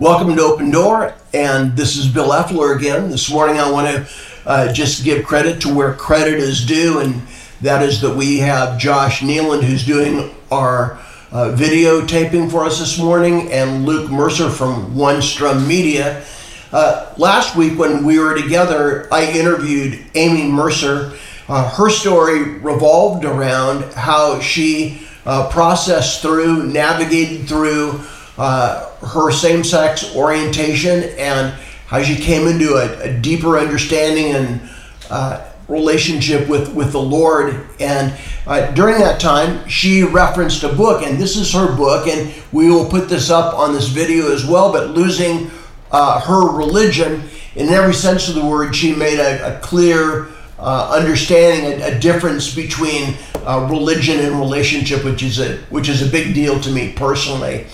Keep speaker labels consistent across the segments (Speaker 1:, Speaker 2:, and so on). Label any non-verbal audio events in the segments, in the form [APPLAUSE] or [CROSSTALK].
Speaker 1: Welcome to Open Door, and this is Bill Effler again. This morning I want to uh, just give credit to where credit is due, and that is that we have Josh Nealand who's doing our uh, videotaping for us this morning, and Luke Mercer from One Strum Media. Uh, last week when we were together, I interviewed Amy Mercer. Uh, her story revolved around how she uh, processed through, navigated through uh, her same sex orientation and how she came into a, a deeper understanding and uh, relationship with, with the Lord. And uh, during that time, she referenced a book, and this is her book, and we will put this up on this video as well. But losing uh, her religion, in every sense of the word, she made a, a clear uh, understanding, a, a, difference between uh, religion and relationship, which is a which is a big deal to me personally.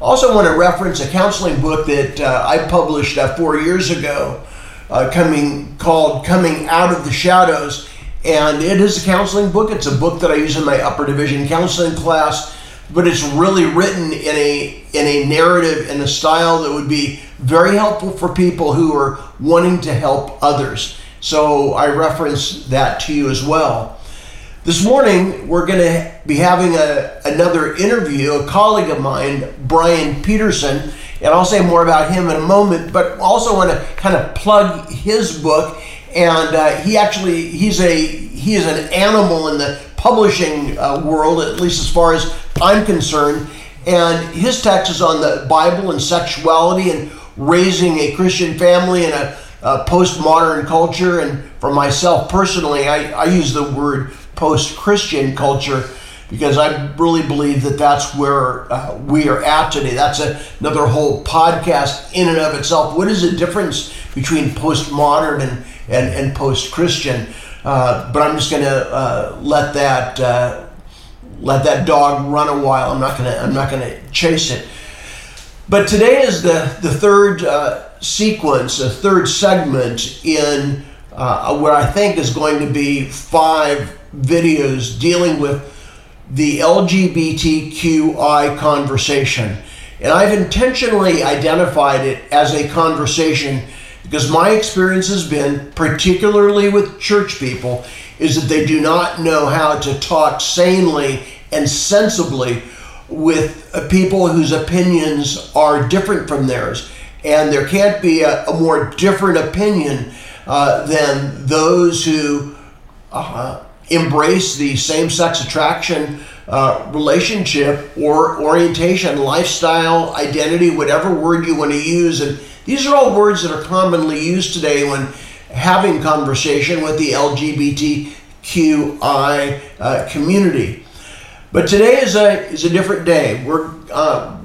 Speaker 1: Also, want to reference a counseling book that uh, I published uh, four years ago, uh, coming called "Coming Out of the Shadows," and it is a counseling book. It's a book that I use in my upper division counseling class, but it's really written in a in a narrative in a style that would be very helpful for people who are wanting to help others. So I reference that to you as well. This morning, we're going to be having a, another interview, a colleague of mine, Brian Peterson, and I'll say more about him in a moment, but also want to kind of plug his book. And uh, he actually, he's a, he is an animal in the publishing uh, world, at least as far as I'm concerned. And his text is on the Bible and sexuality and raising a Christian family in a, a postmodern culture. And for myself personally, I, I use the word post Christian culture because I really believe that that's where uh, we are at today. That's a, another whole podcast in and of itself. What is the difference between postmodern and, and, and post Christian? Uh, but I'm just going to uh, let that uh, let that dog run a while. I'm not going to I'm not going to chase it. But today is the the third uh, sequence, the third segment in uh, what I think is going to be five videos dealing with the LGBTQI conversation. And I've intentionally identified it as a conversation because my experience has been, particularly with church people, is that they do not know how to talk sanely and sensibly with people whose opinions are different from theirs. And there can't be a, a more different opinion uh, than those who uh, embrace the same sex attraction uh, relationship or orientation, lifestyle, identity, whatever word you want to use. And these are all words that are commonly used today when having conversation with the LGBTQI uh, community. But today is a is a different day. We're uh,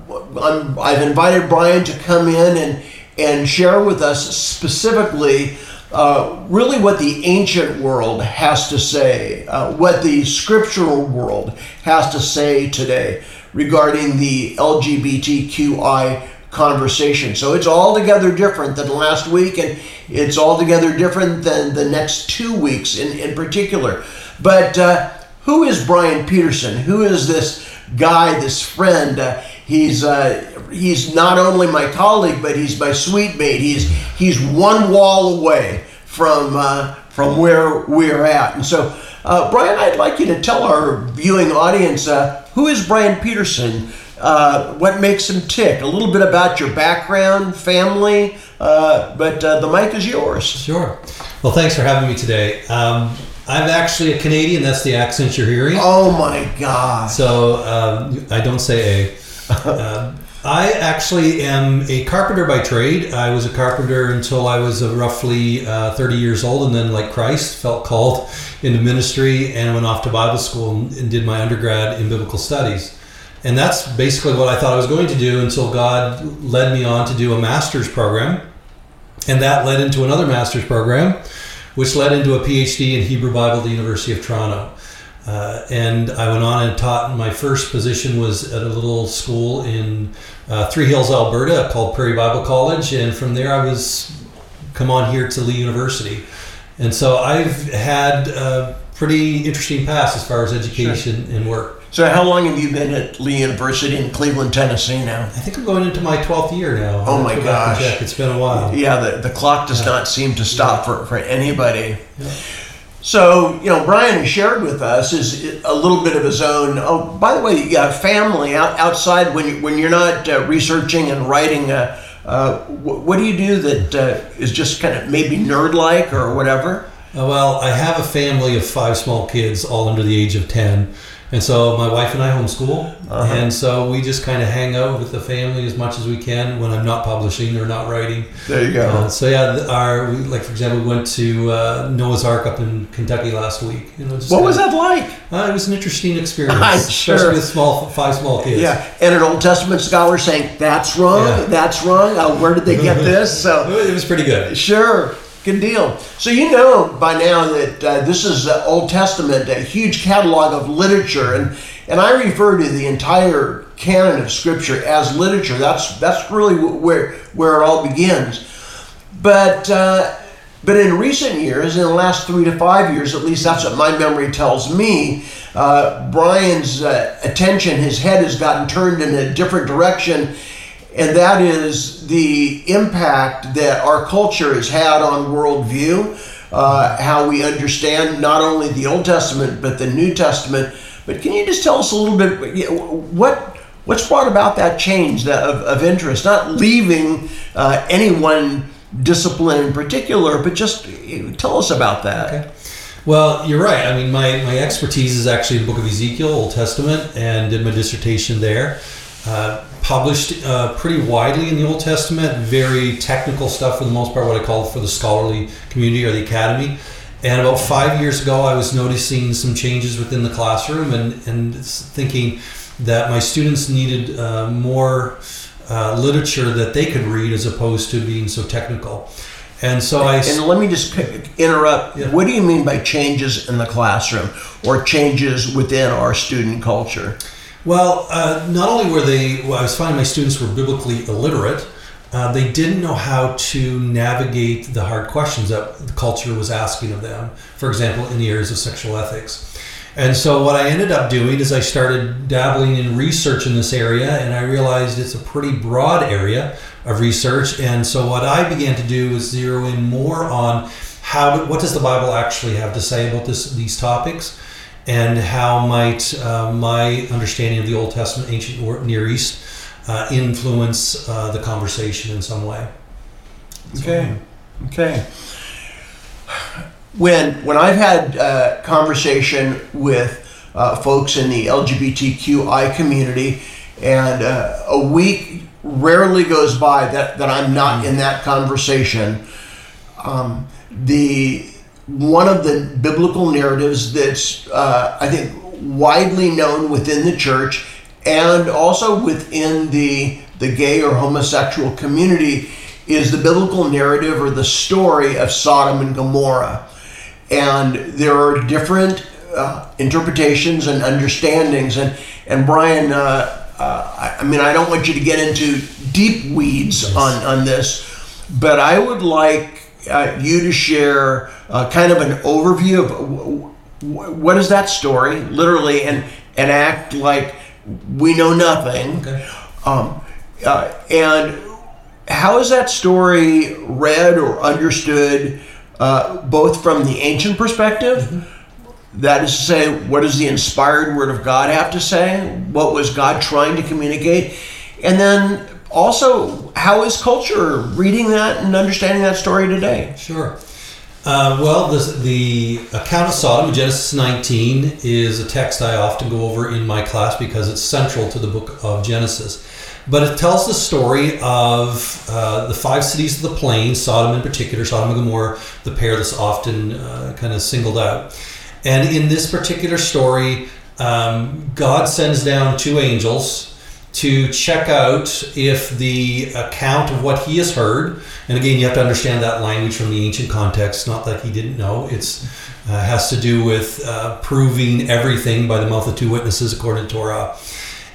Speaker 1: i have invited Brian to come in and and share with us specifically uh, really what the ancient world has to say, uh, what the scriptural world has to say today regarding the LGBTQI conversation. So it's altogether different than last week, and it's altogether different than the next two weeks in, in particular. But uh, who is Brian Peterson? Who is this guy, this friend? Uh, he's uh, he's not only my colleague, but he's my suite mate. He's he's one wall away from uh, from where we're at. And so, uh, Brian, I'd like you to tell our viewing audience uh, who is Brian Peterson. Uh, what makes him tick? A little bit about your background, family, uh, but uh, the mic is yours.
Speaker 2: Sure. Well, thanks for having me today. Um, I'm actually a Canadian. That's the accent you're hearing.
Speaker 1: Oh my God!
Speaker 2: So um, I don't say a. Uh, I actually am a carpenter by trade. I was a carpenter until I was uh, roughly uh, 30 years old, and then, like Christ, felt called into ministry and went off to Bible school and, and did my undergrad in biblical studies. And that's basically what I thought I was going to do until God led me on to do a master's program. And that led into another master's program which led into a PhD in Hebrew Bible at the University of Toronto. Uh, and I went on and taught. My first position was at a little school in uh, Three Hills, Alberta, called Prairie Bible College, and from there I was come on here to Lee University. And so I've had a pretty interesting past as far as education and work.
Speaker 1: So, how long have you been at Lee University in Cleveland, Tennessee now?
Speaker 2: I think I'm going into my 12th year now.
Speaker 1: Oh my
Speaker 2: have to go back and
Speaker 1: gosh.
Speaker 2: It's been a while.
Speaker 1: Yeah, the, the clock does
Speaker 2: Yeah.
Speaker 1: not seem to stop for, for anybody.
Speaker 2: Yeah.
Speaker 1: So, you know, Brian has shared with us is a little bit of his own. Oh, by the way, you got family out, outside when, you, when you're not uh, researching and writing. Uh, uh, wh- what do you do that uh, is just kind of maybe nerd like or whatever?
Speaker 2: Uh, well, I have a family of five small kids, all under the age of 10. And so my wife and I homeschool.
Speaker 1: Uh-huh.
Speaker 2: And so we just kind of hang out with the family as much as we can when I'm not publishing or not writing.
Speaker 1: There you go.
Speaker 2: Uh, so yeah, our we, like for example, we went to uh, Noah's Ark up in Kentucky last week. You know,
Speaker 1: what was
Speaker 2: kinda-
Speaker 1: that like?
Speaker 2: Uh, it was an interesting experience, [LAUGHS]
Speaker 1: I'm
Speaker 2: especially
Speaker 1: sure.
Speaker 2: with small five small kids.
Speaker 1: Yeah, and an Old Testament scholar saying that's wrong,
Speaker 2: Yeah.
Speaker 1: that's wrong. Uh, where did they get this? [LAUGHS] So
Speaker 2: It was pretty good.
Speaker 1: Sure, good deal. So you know by now that uh, this is uh, Old Testament, a huge catalog of literature, and and I refer to the entire canon of Scripture as literature. That's that's really where where it all begins. But uh, but in recent years, in the last three to five years, at least that's what my memory tells me, uh, Brian's uh, attention, his head has gotten turned in a different direction, and that is the impact that our culture has had on worldview, uh, how we understand not only the Old Testament but the New Testament. But can you just tell us a little bit what what's brought about that change of, of interest? Not leaving uh, any one discipline in particular, but just tell us about that.
Speaker 2: Okay. Well, you're right. I mean, my, my expertise is actually the book of Ezekiel, Old Testament, and did my dissertation there. Uh, published uh, pretty widely in the Old Testament, very technical stuff for the most part, what I call for the scholarly community or the academy. And about five years ago, I was noticing some changes within the classroom and, and thinking that my students needed uh, more uh, literature that they could read as opposed to being so technical. And so I.
Speaker 1: And let me just pick- interrupt.
Speaker 2: Yeah.
Speaker 1: What do you mean by changes in the classroom or changes within our student culture?
Speaker 2: Well, uh, not only were they, well, I was finding my students were biblically illiterate, uh, they didn't know how to navigate the hard questions that the culture was asking of them. For example, in the areas of sexual ethics. And so, what I ended up doing is I started dabbling in research in this area, and I realized it's a pretty broad area of research. And so, what I began to do was zero in more on how, what does the Bible actually have to say about this, these topics, and how might uh, my understanding of the Old Testament, ancient Near East, uh, influence uh, the conversation in some way.
Speaker 1: Okay. Okay. When when I've had uh, conversation with uh, folks in the LGBTQI community, and uh, a week rarely goes by that, that I'm not in that conversation. Um, the one of the biblical narratives that's uh, I think widely known within the church and also within the the gay or homosexual community is the biblical narrative or the story of Sodom and Gomorrah. And there are different uh, interpretations and understandings. And, and Brian, uh, uh, I, I mean, I don't want you to get into deep weeds on, on this, but I would like uh, you to share uh, kind of an overview of w- w- what is that story, literally, and, and act like we know nothing.
Speaker 2: Okay.
Speaker 1: Um, uh, and how is that story read or understood, uh, both from the ancient perspective? That is to say, what does the inspired word of God have to say? What was God trying to communicate? And then also, how is culture reading that and understanding that story today?
Speaker 2: Sure. Uh, well, the, the account of Sodom, Genesis 19, is a text I often go over in my class because it's central to the book of Genesis. But it tells the story of uh, the five cities of the plain, Sodom in particular, Sodom and Gomorrah, the pair that's often uh, kind of singled out. And in this particular story, um, God sends down two angels to check out if the account of what he has heard, and again, you have to understand that language from the ancient context, not that he didn't know. It's uh, has to do with uh, proving everything by the mouth of two witnesses according to Torah.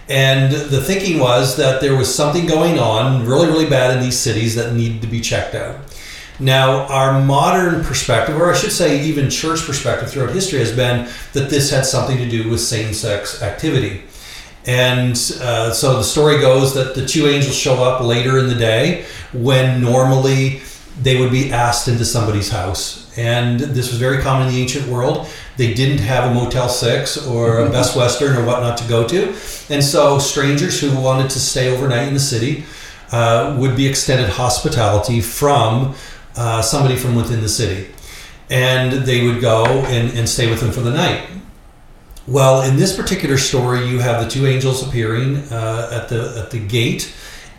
Speaker 2: And the thinking was that there was something going on really, really bad in these cities that needed to be checked out. Now, our modern perspective, or I should say, even church perspective throughout history, has been that this had something to do with same sex activity. And uh, so the story goes that the two angels show up later in the day when normally they would be asked into somebody's house. And this was very common in the ancient world. They didn't have a Motel 6 or a [LAUGHS] Best Western or whatnot to go to. And so strangers who wanted to stay overnight in the city uh, would be extended hospitality from uh, somebody from within the city. And they would go and, and stay with them for the night. Well, in this particular story, you have the two angels appearing uh, at the at the gate,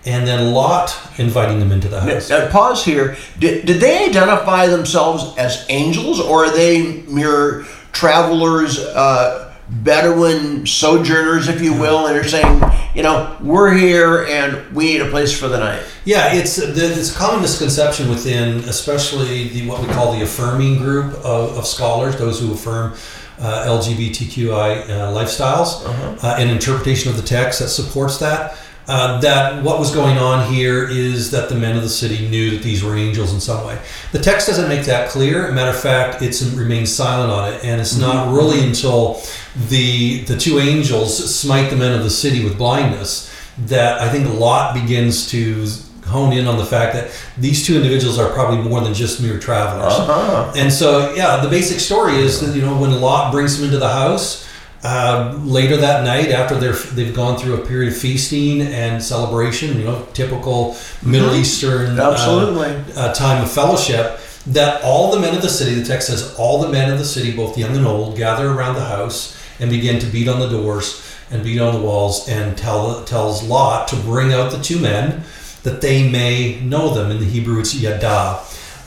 Speaker 2: and then Lot inviting them into the house.
Speaker 1: Now, pause here. Did, did they identify themselves as angels, or are they mere travelers, uh, Bedouin sojourners, if you will, and they're saying, you know, we're here and we need a place for the night?
Speaker 2: Yeah, it's it's a common misconception within, especially the what we call the affirming group of, of scholars, those who affirm uh, LGBTQI uh, lifestyles,
Speaker 1: Uh-huh.
Speaker 2: uh, an interpretation of the text that supports that. Uh, that what was going on here is that the men of the city knew that these were angels in some way. The text doesn't make that clear. Matter of fact, it remains silent on it, and it's not really until the the two angels smite the men of the city with blindness that I think Lot begins to hone in on the fact that these two individuals are probably more than just mere travelers.
Speaker 1: Uh-huh.
Speaker 2: And so, yeah, the basic story is that you know when Lot brings them into the house uh, later that night after they're they've gone through a period of feasting and celebration, you know, typical Middle Eastern uh,
Speaker 1: Absolutely.
Speaker 2: uh, time of fellowship. That all the men of the city, the text says, all the men of the city, both young and old, gather around the house and begin to beat on the doors and beat on the walls and tell tells Lot to bring out the two men that they may know them. In the Hebrew, it's yada.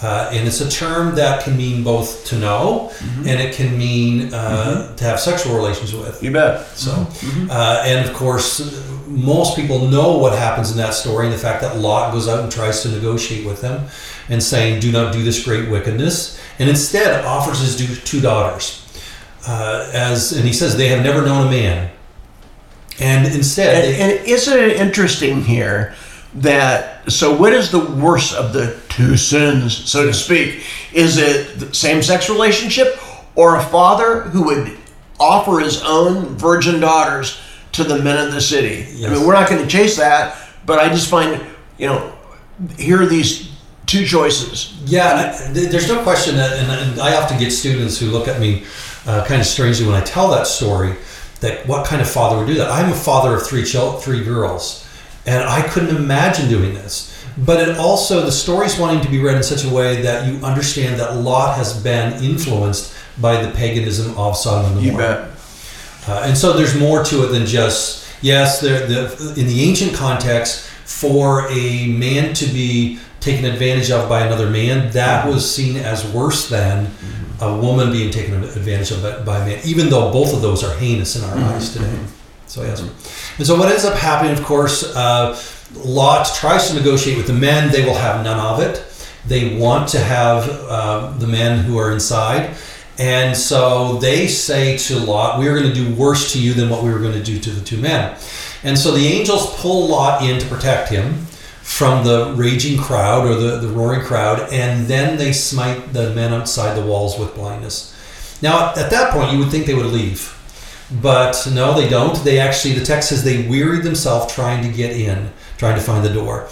Speaker 2: Uh, and it's a term that can mean both to know and it can mean uh, to have sexual relations with.
Speaker 1: You bet.
Speaker 2: So, uh, and of course, most people know what happens in that story and the fact that Lot goes out and tries to negotiate with them and saying, Do not do this great wickedness, and instead offers his two- daughters. Uh, as and he says they have never known a man, and instead
Speaker 1: And,
Speaker 2: they,
Speaker 1: and isn't it interesting here that so what is the worst of the two sins, so to speak? Is it the same-sex relationship or a father who would offer his own virgin daughters to the men of the city? I mean, we're not going to chase that, but I just find you know here are these two choices.
Speaker 2: Yeah, I- there's no question that, and, and I often get students who look at me uh, kind of strangely when I tell that story. That what kind of father would do that? I'm a father of three children, three girls, and I couldn't imagine doing this. But it also the story's wanting to be read in such a way that you understand that Lot has been influenced by the paganism of Sodom and Gomorrah. Uh, and so there's more to it than just yes. There, the in the ancient context, for a man to be taken advantage of by another man, that mm-hmm. was seen as worse than a woman being taken advantage of by- by a man. Even though both of those are heinous in our mm-hmm. eyes today. Mm-hmm. So yes. And so what ends up happening, of course, uh, Lot tries to negotiate with the men. They will have none of it. They want to have uh, the men who are inside. And so they say to Lot, We are going to do worse to you than what we were going to do to the two men. And so the angels pull Lot in to protect him from the raging crowd or the, the roaring crowd, and then they smite the men outside the walls with blindness. Now, at that point, you would think they would leave. But no, they don't. They actually, the text says they wearied themselves trying to get in, trying to find the door.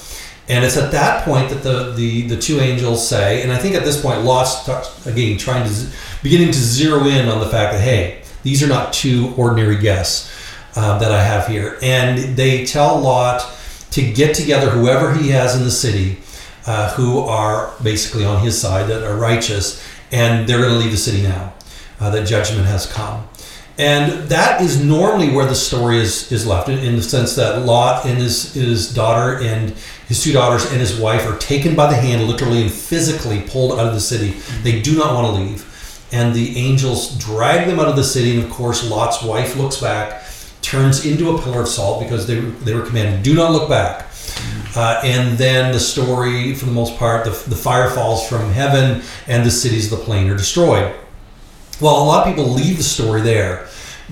Speaker 2: And it's at that point that the, the, the two angels say, and I think at this point, Lot t- again trying to beginning to zero in on the fact that hey, these are not two ordinary guests uh, that I have here, and they tell Lot to get together whoever he has in the city, uh, who are basically on his side that are righteous, and they're going to leave the city now. Uh, that judgment has come. And that is normally where the story is, is left, in, the sense that Lot and his, his daughter and his two daughters and his wife are taken by the hand, literally and physically pulled out of the city. They do not want to leave. And the angels drag them out of the city. And of course, Lot's wife looks back, turns into a pillar of salt because they, they were commanded, do not look back. Uh, and then the story, for the most part, the, the fire falls from heaven and the cities of the plain are destroyed. Well, a lot of people leave the story there,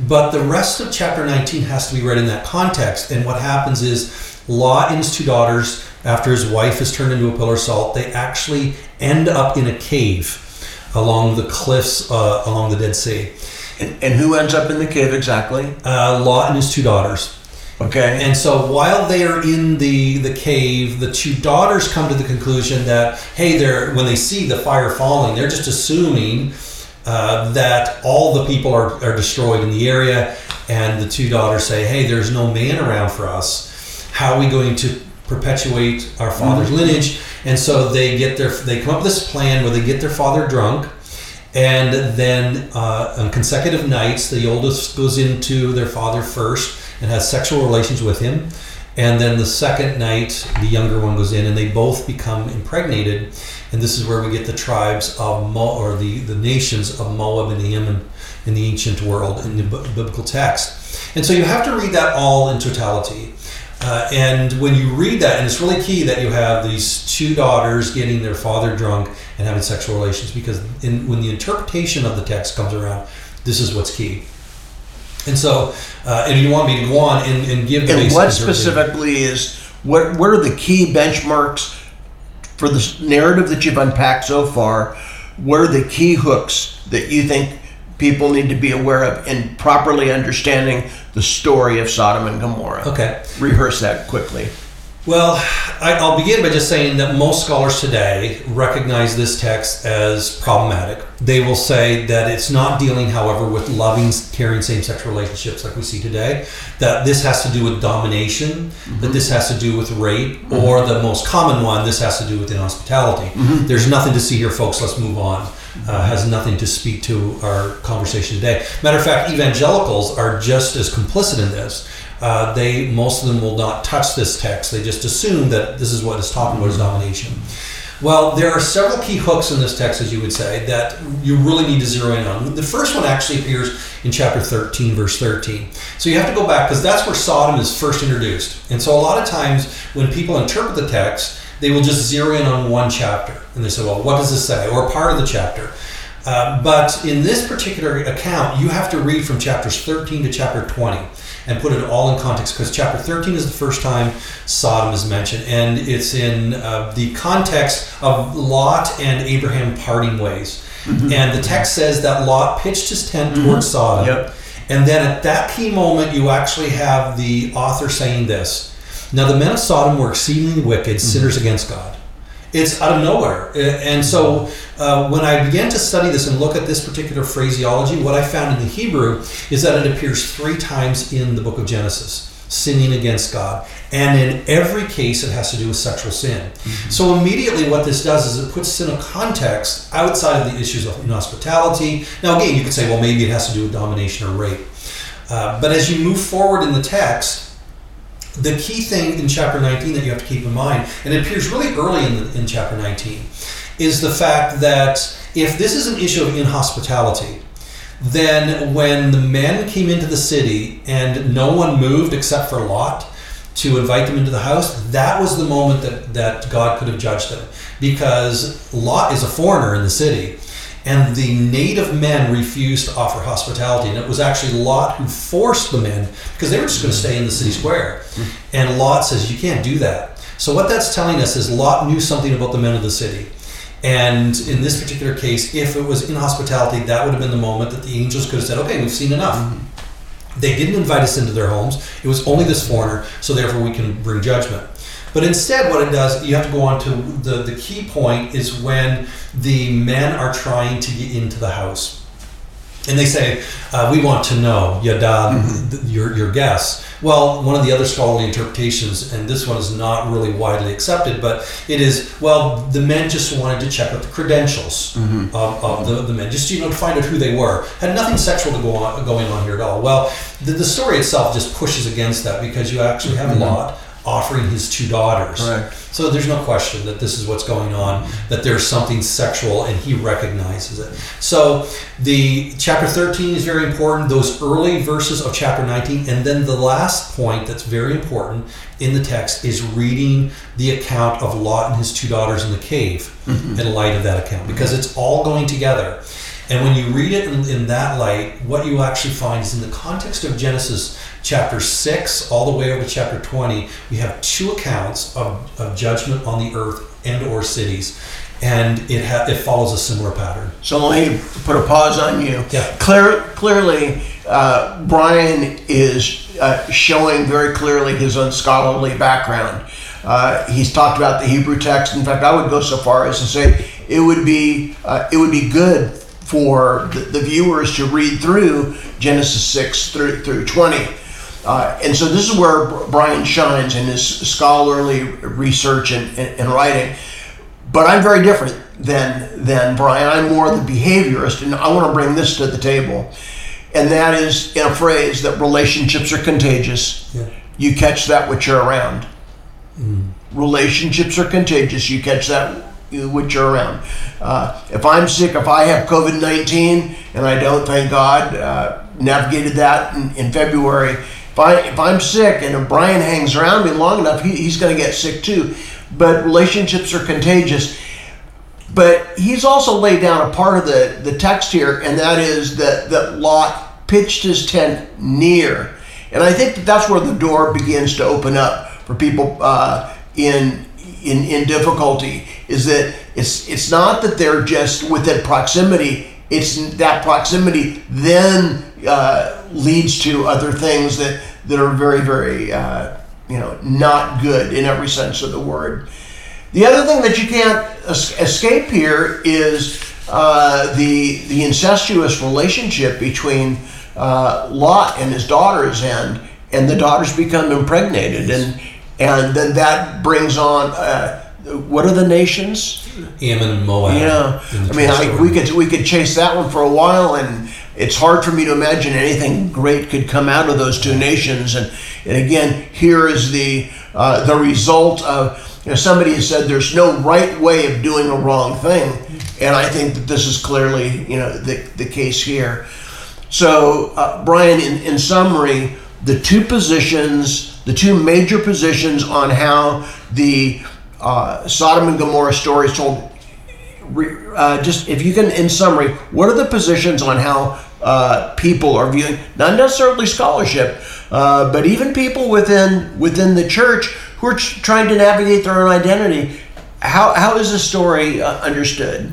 Speaker 2: but the rest of chapter 19 has to be read in that context. And what happens is Lot and his two daughters, after his wife is turned into a pillar of salt, they actually end up in a cave along the cliffs uh, along the Dead Sea.
Speaker 1: And, and who ends up in the cave exactly?
Speaker 2: Uh, Lot and his two daughters.
Speaker 1: Okay.
Speaker 2: And so while they are in the the cave, the two daughters come to the conclusion that hey, they're when they see the fire falling, they're just assuming uh, that all the people are, are destroyed in the area. And the two daughters say, hey, there's no man around for us. How are we going to perpetuate our father's lineage? And so they get their they come up with this plan where they get their father drunk. And then uh, on consecutive nights, the oldest goes into their father first and has sexual relations with him. And then the second night, the younger one goes in, and they both become impregnated. And this is where we get the tribes of Mo, or the, the nations of Moab and the Ammon in the ancient world in the biblical text. And so you have to read that all in totality. Uh, and when you read that, and it's really key that you have these two daughters getting their father drunk and having sexual relations, because in, when the interpretation of the text comes around, this is what's key. And so, uh, and you want me to go on and, and give the
Speaker 1: And what specifically is what? What are the key benchmarks for the narrative that you've unpacked so far? What are the key hooks that you think people need to be aware of in properly understanding the story of Sodom and Gomorrah?
Speaker 2: Okay.
Speaker 1: Rehearse that quickly.
Speaker 2: Well, I, I'll begin by just saying that most scholars today recognize this text as problematic. They will say that it's not dealing, however, with loving, caring same sex relationships like we see today, that this has to do with domination, that mm-hmm. this has to do with rape, mm-hmm. or the most common one, this has to do with inhospitality. Mm-hmm. There's nothing to see here, folks. Let's move on. Uh, has nothing to speak to our conversation today. Matter of fact, evangelicals are just as complicit in this uh, they most of them will not touch this text. They just assume that this is what is talking about is domination. Well, there are several key hooks in this text, as you would say, that you really need to zero in on. The first one actually appears in chapter 13, verse 13. So you have to go back because that's where Sodom is first introduced. And so a lot of times when people interpret the text, they will just zero in on one chapter and they say, well, what does this say? Or part of the chapter. Uh, but in this particular account, you have to read from chapters 13 to chapter 20 and put it all in context because chapter 13 is the first time Sodom is mentioned, and it's in uh, the context of Lot and Abraham parting ways. Mm-hmm. And the text says that Lot pitched his tent mm-hmm. towards Sodom.
Speaker 1: Yep.
Speaker 2: And then at that key moment, you actually have the author saying this Now the men of Sodom were exceedingly wicked, mm-hmm. sinners against God. It's out of nowhere. Uh, And so uh, when I began to study this and look at this particular phraseology, what I found in the Hebrew is that it appears three times in the book of Genesis sinning against God. And in every case, it has to do with sexual sin. So immediately, what this does is it puts sin in a context outside of the issues of inhospitality. Now, again, you could say, well, maybe it has to do with domination or rape. Uh, but as you move forward in the text, the key thing in chapter 19 that you have to keep in mind, and it appears really early in, the, in chapter 19, is the fact that if this is an issue of inhospitality, then when the men came into the city and no one moved except for Lot to invite them into the house, that was the moment that, that God could have judged them. Because Lot is a foreigner in the city, and the native men refused to offer hospitality. And it was actually Lot who forced the men, because they were just going to stay in the city square. And Lot says, You can't do that. So, what that's telling us is Lot knew something about the men of the city. And in this particular case, if it was inhospitality, that would have been the moment that the angels could have said, Okay, we've seen enough. Mm-hmm. They didn't invite us into their homes. It was only this foreigner, so therefore we can bring judgment. But instead, what it does, you have to go on to the, the key point is when the men are trying to get into the house. And they say, uh, We want to know, Yada, mm-hmm. th- your, your guess. Well, one of the other scholarly interpretations, and this one is not really widely accepted, but it is, well, the men just wanted to check out the credentials mm-hmm. of, of the, the men, just you know, to find out who they were. Had nothing sexual to go on, going on here at all. Well, the, the story itself just pushes against that because you actually have a mm-hmm. Lot offering his two daughters.
Speaker 1: Correct.
Speaker 2: So there's no question that this is what's going on, that there's something sexual and he recognizes it. So the chapter 13 is very important, those early verses of chapter 19, and then the last point that's very important in the text is reading the account of Lot and his two daughters in the cave mm-hmm. in light of that account, because it's all going together. And when you read it in, in that light, what you actually find is in the context of Genesis chapter 6 all the way over to chapter 20, we have two accounts of, of judgment on the earth and or cities. and it ha- it follows a similar pattern.
Speaker 1: So let me put a pause on you.
Speaker 2: Yeah.
Speaker 1: Clear, clearly, uh, Brian is uh, showing very clearly his unscholarly background. Uh, he's talked about the Hebrew text. In fact, I would go so far as to say it would be uh, it would be good for the, the viewers to read through Genesis six through through twenty. Uh, and so this is where Brian shines in his scholarly research and, and, and writing. But I'm very different than than Brian. I'm more the behaviorist, and I want to bring this to the table, and that is in a phrase that relationships are contagious.
Speaker 2: Yeah.
Speaker 1: You catch that which you're around. Relationships are contagious. You catch that which you're around. Uh, if I'm sick, if I have COVID 19, and I don't, thank God, uh, navigated that in, in February. If, I, if I'm sick and if Brian hangs around me long enough, he, he's going to get sick too. But relationships are contagious. But he's also laid down a part of the, the text here, and that is that, that Lot pitched his tent near. And I think that that's where the door begins to open up for people uh, in, in, in difficulty. Is that it's, it's not that they're just within proximity, it's that proximity then uh, leads to other things that, that are very, very, uh, you know, not good in every sense of the word. The other thing that you can't escape here is uh, the the incestuous relationship between uh, Lot and his daughters, and and the daughters become impregnated, and and then that brings on uh, what are the nations?
Speaker 2: Ammon and Moab.
Speaker 1: Yeah, I mean, we could we could chase that one for a while, and it's hard for me to imagine anything great could come out of those two nations. And and again, here is the uh, the result of you know somebody has said there's no right way of doing a wrong thing, and I think that this is clearly you know the the case here. So, uh, Brian, in, in summary, the two positions, the two major positions on how the uh, Sodom and Gomorrah stories told uh, just if you can, in summary, what are the positions on how uh, people are viewing, not necessarily scholarship, uh, but even people within within the church who are tr- trying to navigate their own identity? How, how is the story uh, understood?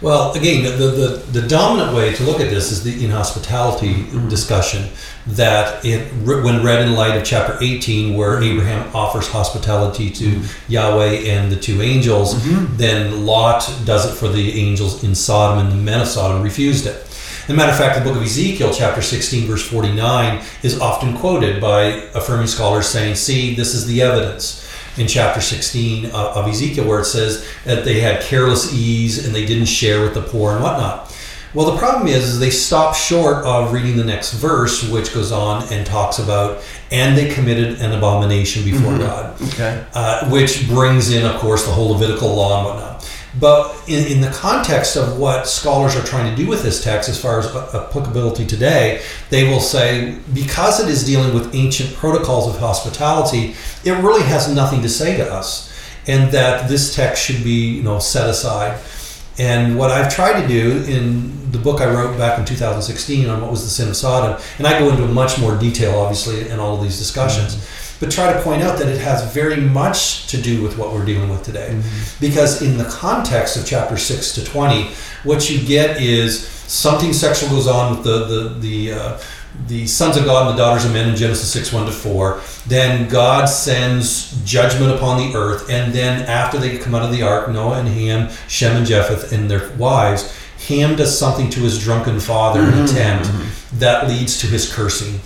Speaker 2: Well, again, the, the, the dominant way to look at this is the inhospitality discussion. That it, when read in light of chapter 18, where Abraham offers hospitality to mm-hmm. Yahweh and the two angels, mm-hmm. then Lot does it for the angels in Sodom, and the men of Sodom refused it. As a matter of fact, the book of Ezekiel, chapter 16, verse 49, is often quoted by affirming scholars saying, See, this is the evidence in chapter 16 uh, of Ezekiel, where it says that they had careless ease and they didn't share with the poor and whatnot. Well, the problem is, is they stop short of reading the next verse, which goes on and talks about, and they committed an abomination before God,
Speaker 1: Okay.
Speaker 2: uh, which brings in, of course, the whole Levitical law and whatnot. But in, in the context of what scholars are trying to do with this text, as far as applicability today, they will say because it is dealing with ancient protocols of hospitality, it really has nothing to say to us, and that this text should be, you know, set aside. And what I've tried to do in the book I wrote back in 2016 on what was the sin of Sodom, and I go into much more detail, obviously, in all of these discussions, mm-hmm. But try to point out that it has very much to do with what we're dealing with today. Mm-hmm. Because in the context of chapter 6 to 20, what you get is something sexual goes on with the, the, the, uh, the sons of God and the daughters of men in Genesis 6 1 to 4. Then God sends judgment upon the earth. And then after they come out of the ark, Noah and Ham, Shem and Japheth, and their wives, Ham does something to his drunken father in a mm-hmm. tent mm-hmm. that leads to his cursing.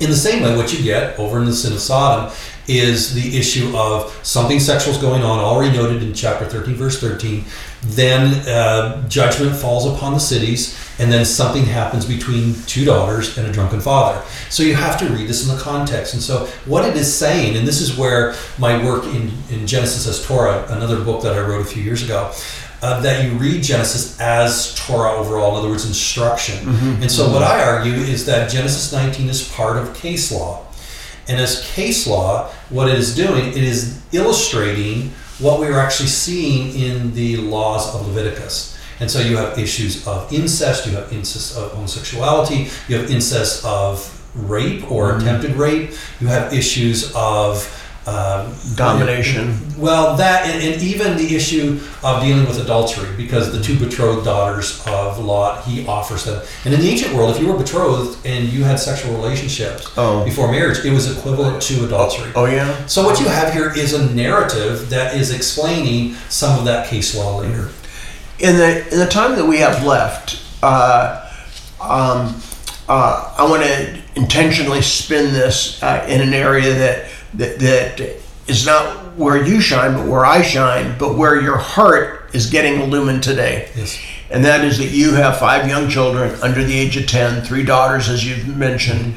Speaker 2: In the same way, what you get over in the sin of Sodom is the issue of something sexual is going on, already noted in chapter 13, verse 13. Then uh, judgment falls upon the cities, and then something happens between two daughters and a drunken father. So you have to read this in the context. And so, what it is saying, and this is where my work in, in Genesis as Torah, another book that I wrote a few years ago, uh, that you read Genesis as Torah overall, in other words, instruction. And so, what I argue is that Genesis 19 is part of case law. And as case law, what it is doing, it is illustrating what we are actually seeing in the laws of Leviticus. And so you have issues of incest, you have incest of homosexuality, you have incest of rape or attempted rape, you have issues of um,
Speaker 1: Domination.
Speaker 2: Well, that and, and even the issue of dealing with adultery, because the two betrothed daughters of Lot, he offers them. And in the ancient world, if you were betrothed and you had sexual relationships
Speaker 1: Oh.
Speaker 2: before marriage, it was equivalent to adultery.
Speaker 1: Oh yeah.
Speaker 2: So what you have here is a narrative that is explaining some of that case law later.
Speaker 1: In the in the time that we have left, uh, um, uh, I want to intentionally spin this uh, in an area that, that that is not where you shine, but where I shine, but where your heart is getting illumined today.
Speaker 2: Yes.
Speaker 1: And that is that you have five young children under the age of 10, three daughters, as you've mentioned.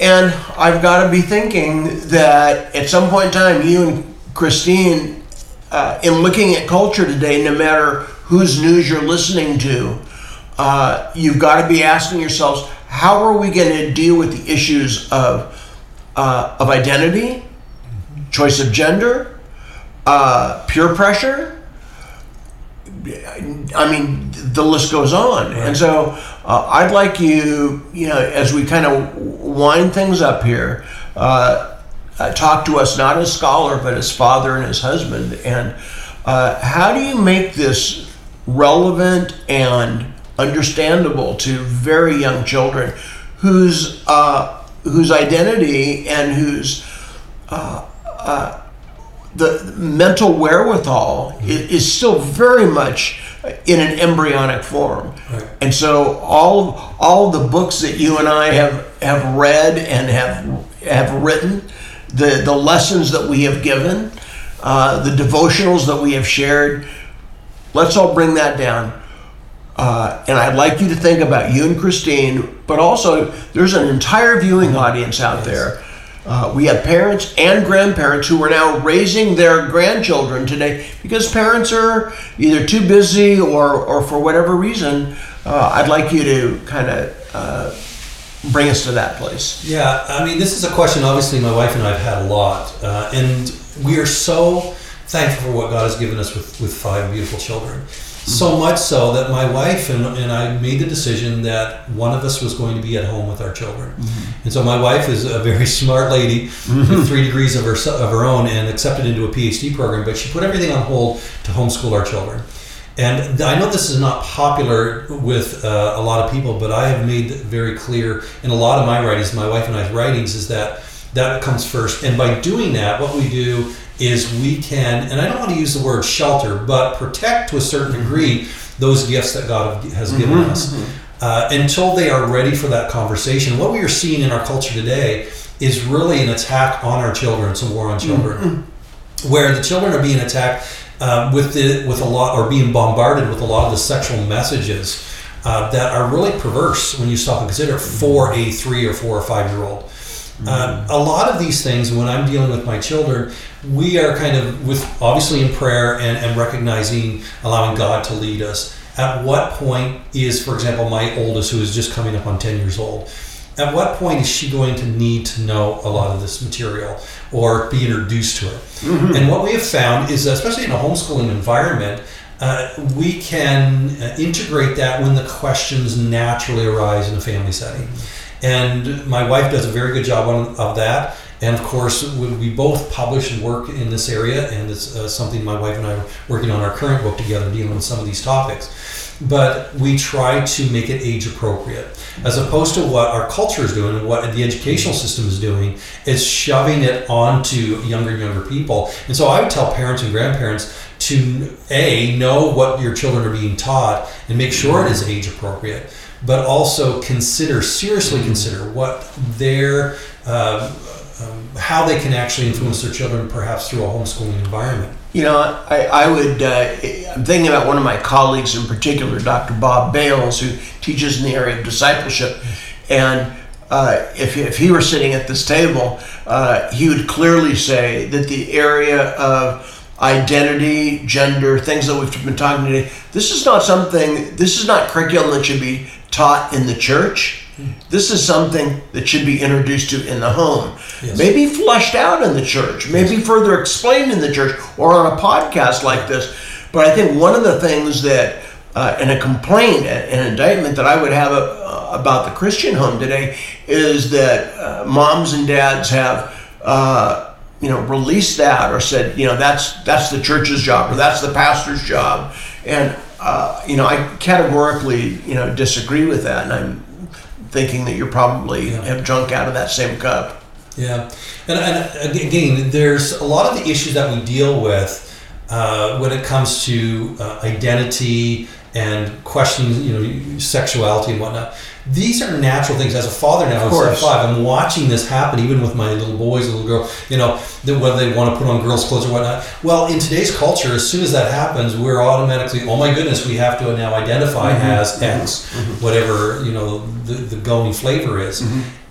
Speaker 1: And I've got to be thinking that at some point in time, you and Christine, uh, in looking at culture today, no matter whose news you're listening to, uh, you've got to be asking yourselves, how are we going to deal with the issues of, uh, of identity, choice of gender, uh, peer pressure? I mean, the list goes on. And so uh, I'd like you, you know, as we kind of wind things up here, uh, uh, talk to us not as scholar, but as father and as husband. And uh, how do you make this relevant and understandable to very young children whose, uh, whose identity and whose the mental wherewithal i- is still very much in an embryonic form.
Speaker 2: Right.
Speaker 1: And so all all the books that you and I have have read and have have written, the the lessons that we have given, uh, the devotionals that we have shared, let's all bring that down. Uh, and I'd like you to think about you and Christine, but also there's an entire viewing audience out there. Uh, we have parents and grandparents who are now raising their grandchildren today because parents are either too busy or, or for whatever reason. Uh, I'd like you to kind of uh, bring us to that place.
Speaker 2: Yeah, I mean, this is a question. Obviously, my wife and I have had a lot, uh, and we are so thankful for what God has given us with, with five beautiful children. So much so that my wife and, and I made the decision that one of us was going to be at home with our children. And so my wife is a very [LAUGHS] smart lady with three degrees of her of her own and accepted into a PhD program, but she put everything on hold to homeschool our children. And I know this is not popular with uh, a lot of people, but I have made very clear in a lot of my writings, my wife and I's writings, is that that comes first. And by doing that, what we do is we can, and I don't want to use the word shelter, but protect to a certain degree those gifts that God has given us uh, until they are ready for that conversation. What we are seeing in our culture today is really an attack on our children. It's a war on children where the children are being attacked uh, with the, with a lot or being bombarded with a lot of the sexual messages uh, that are really perverse when you stop and consider for a three or four or five year old. Uh, a lot of these things, when I'm dealing with my children, we are kind of with obviously in prayer and, and recognizing, allowing God to lead us. At what point is, for example, my oldest, who is just coming up on 10 years old, at what point is she going to need to know a lot of this material or be introduced to it? And what we have found is, especially in a homeschooling environment, uh, we can uh, integrate that when the questions naturally arise in a family setting. And my wife does a very good job on, of that. And of course, we, both publish and work in this area, and it's uh, something my wife and I are working on our current book together, dealing with some of these topics. But we try to make it age appropriate, as opposed to what our culture is doing and what the educational system is doing, it's shoving it onto younger and younger people. And so I would tell parents and grandparents to a know what your children are being taught and make sure it is age appropriate but also consider seriously consider what their uh, um, how they can actually influence their children perhaps through a homeschooling environment
Speaker 1: You know, I, I would, uh, I'm thinking about one of my colleagues in particular, Dr. Bob Bales, who teaches in the area of discipleship. And uh, if, if he were sitting at this table, uh, he would clearly say that the area of identity, gender, things that we've been talking today, this is not something, this is not curriculum that should be taught in the church. This is something that should be introduced to in the home.
Speaker 2: Yes.
Speaker 1: Maybe fleshed out in the church, maybe further explained in the church or on a podcast like this. But I think one of the things that, uh, and a complaint, an indictment that I would have uh, about the Christian home today is that uh, moms and dads have uh, you know, released that or said, you know, that's that's the church's job or that's the pastor's job, and uh, you know, I categorically, you know, disagree with that, and I'm thinking that you're probably
Speaker 2: Yeah.
Speaker 1: have drunk out of that same cup.
Speaker 2: Yeah, and, and again, there's a lot of the issues that we deal with uh, when it comes to uh, identity and questioning, you know, sexuality and whatnot. These are natural things. As a father now,
Speaker 1: Of course.
Speaker 2: five, I'm watching this happen, even with my little boys, little girl. You know, that whether they want to put on girls' clothes or whatnot. Well, in today's culture, as soon as that happens, we're automatically, oh my goodness, we have to now identify mm-hmm. as mm-hmm. X, mm-hmm. whatever you know the, the going flavor is.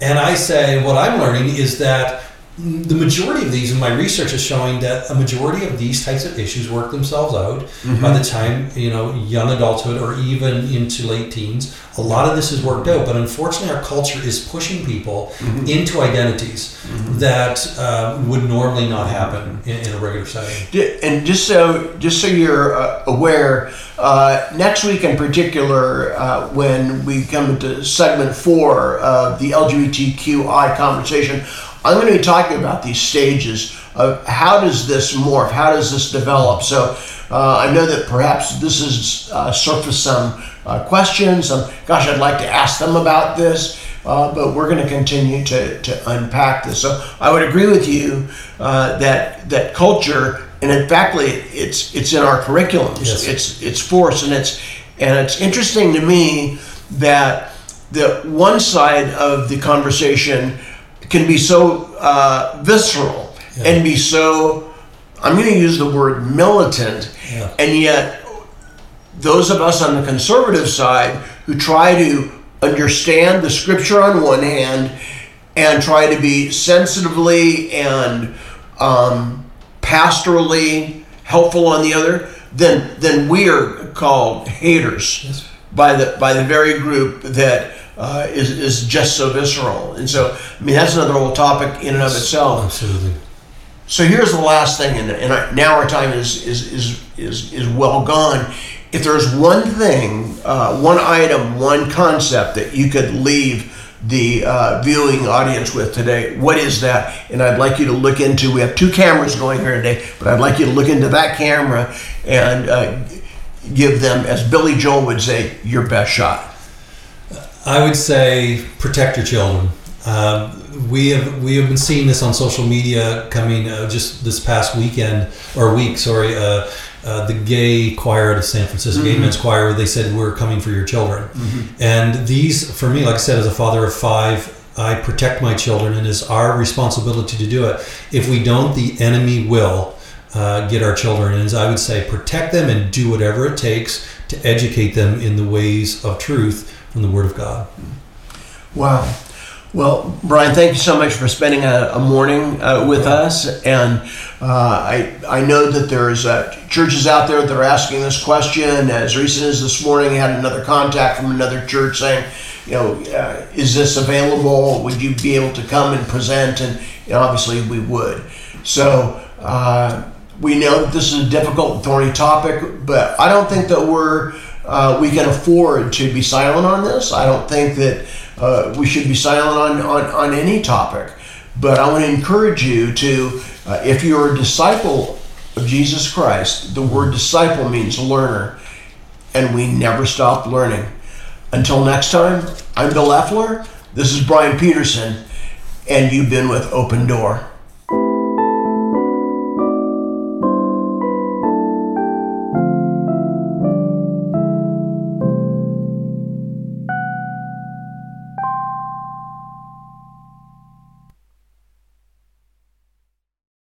Speaker 2: And I say, what I'm learning is that the majority of these, and my research is showing that a majority of these types of issues work themselves out by the time you know young adulthood or even into late teens. A lot of this is worked out, but unfortunately, our culture is pushing people into identities that uh, would normally not happen in, in a regular setting.
Speaker 1: And just so just so you're uh, aware, uh, next week in particular, uh, when we come into segment four of the LGBTQI conversation, I'm going to be talking about these stages of how does this morph, how does this develop. So uh, I know that perhaps this has uh, surfaced some uh, questions. Some, gosh, I'd like to ask them about this. Uh, but we're going to continue to, to unpack this. So I would agree with you uh, that that culture, and in fact, it's it's in our curriculums.
Speaker 2: Yes.
Speaker 1: It's it's forced, and it's and it's interesting to me that the one side of the conversation can be so uh, visceral and be so. I'm going to use the word militant,
Speaker 2: Yeah.
Speaker 1: and yet those of us on the conservative side who try to understand the scripture on one hand and try to be sensitively and um, pastorally helpful on the other, then then we are called haters
Speaker 2: Yes.
Speaker 1: by the by the very group that uh, is is just so visceral. And so, I mean, that's another whole topic in and of itself.
Speaker 2: Absolutely.
Speaker 1: So here's the last thing, and, and I, now our time is is, is is is well gone. If there's one thing, uh, one item, one concept that you could leave the uh, viewing audience with today, what is that? And I'd like you to look into. We have two cameras going here today, but I'd like you to look into that camera and uh, give them, as Billy Joel would say, your best shot.
Speaker 2: I would say protect your children. Um, we have we have been seeing this on social media coming uh, just this past weekend or week. Sorry, uh, uh, the gay choir out of San Francisco, gay men's choir. They said we're coming for your children, and these for me, like I said, as a father of five. I protect my children, and it's our responsibility to do it. If we don't, the enemy will uh, get our children. And as I would say, protect them and do whatever it takes to educate them in the ways of truth from the Word of God.
Speaker 1: Wow. Well, Brian, thank you so much for spending a, a morning uh, with us. And uh, I, I know that there's uh, churches out there that are asking this question. As recent as this morning, I had another contact from another church saying, you know, uh, is this available? Would you be able to come and present? And know, obviously, we would. So uh, we know that this is a difficult and thorny topic, but I don't think that we're uh, we can afford to be silent on this. I don't think that uh, we should be silent on, on, on any topic. But I want to encourage you to, uh, if you're a disciple of Jesus Christ, the word disciple means learner, and we never stop learning. Until next time, I'm Bill Effler. This is Brian Peterson, and you've been with Open Door.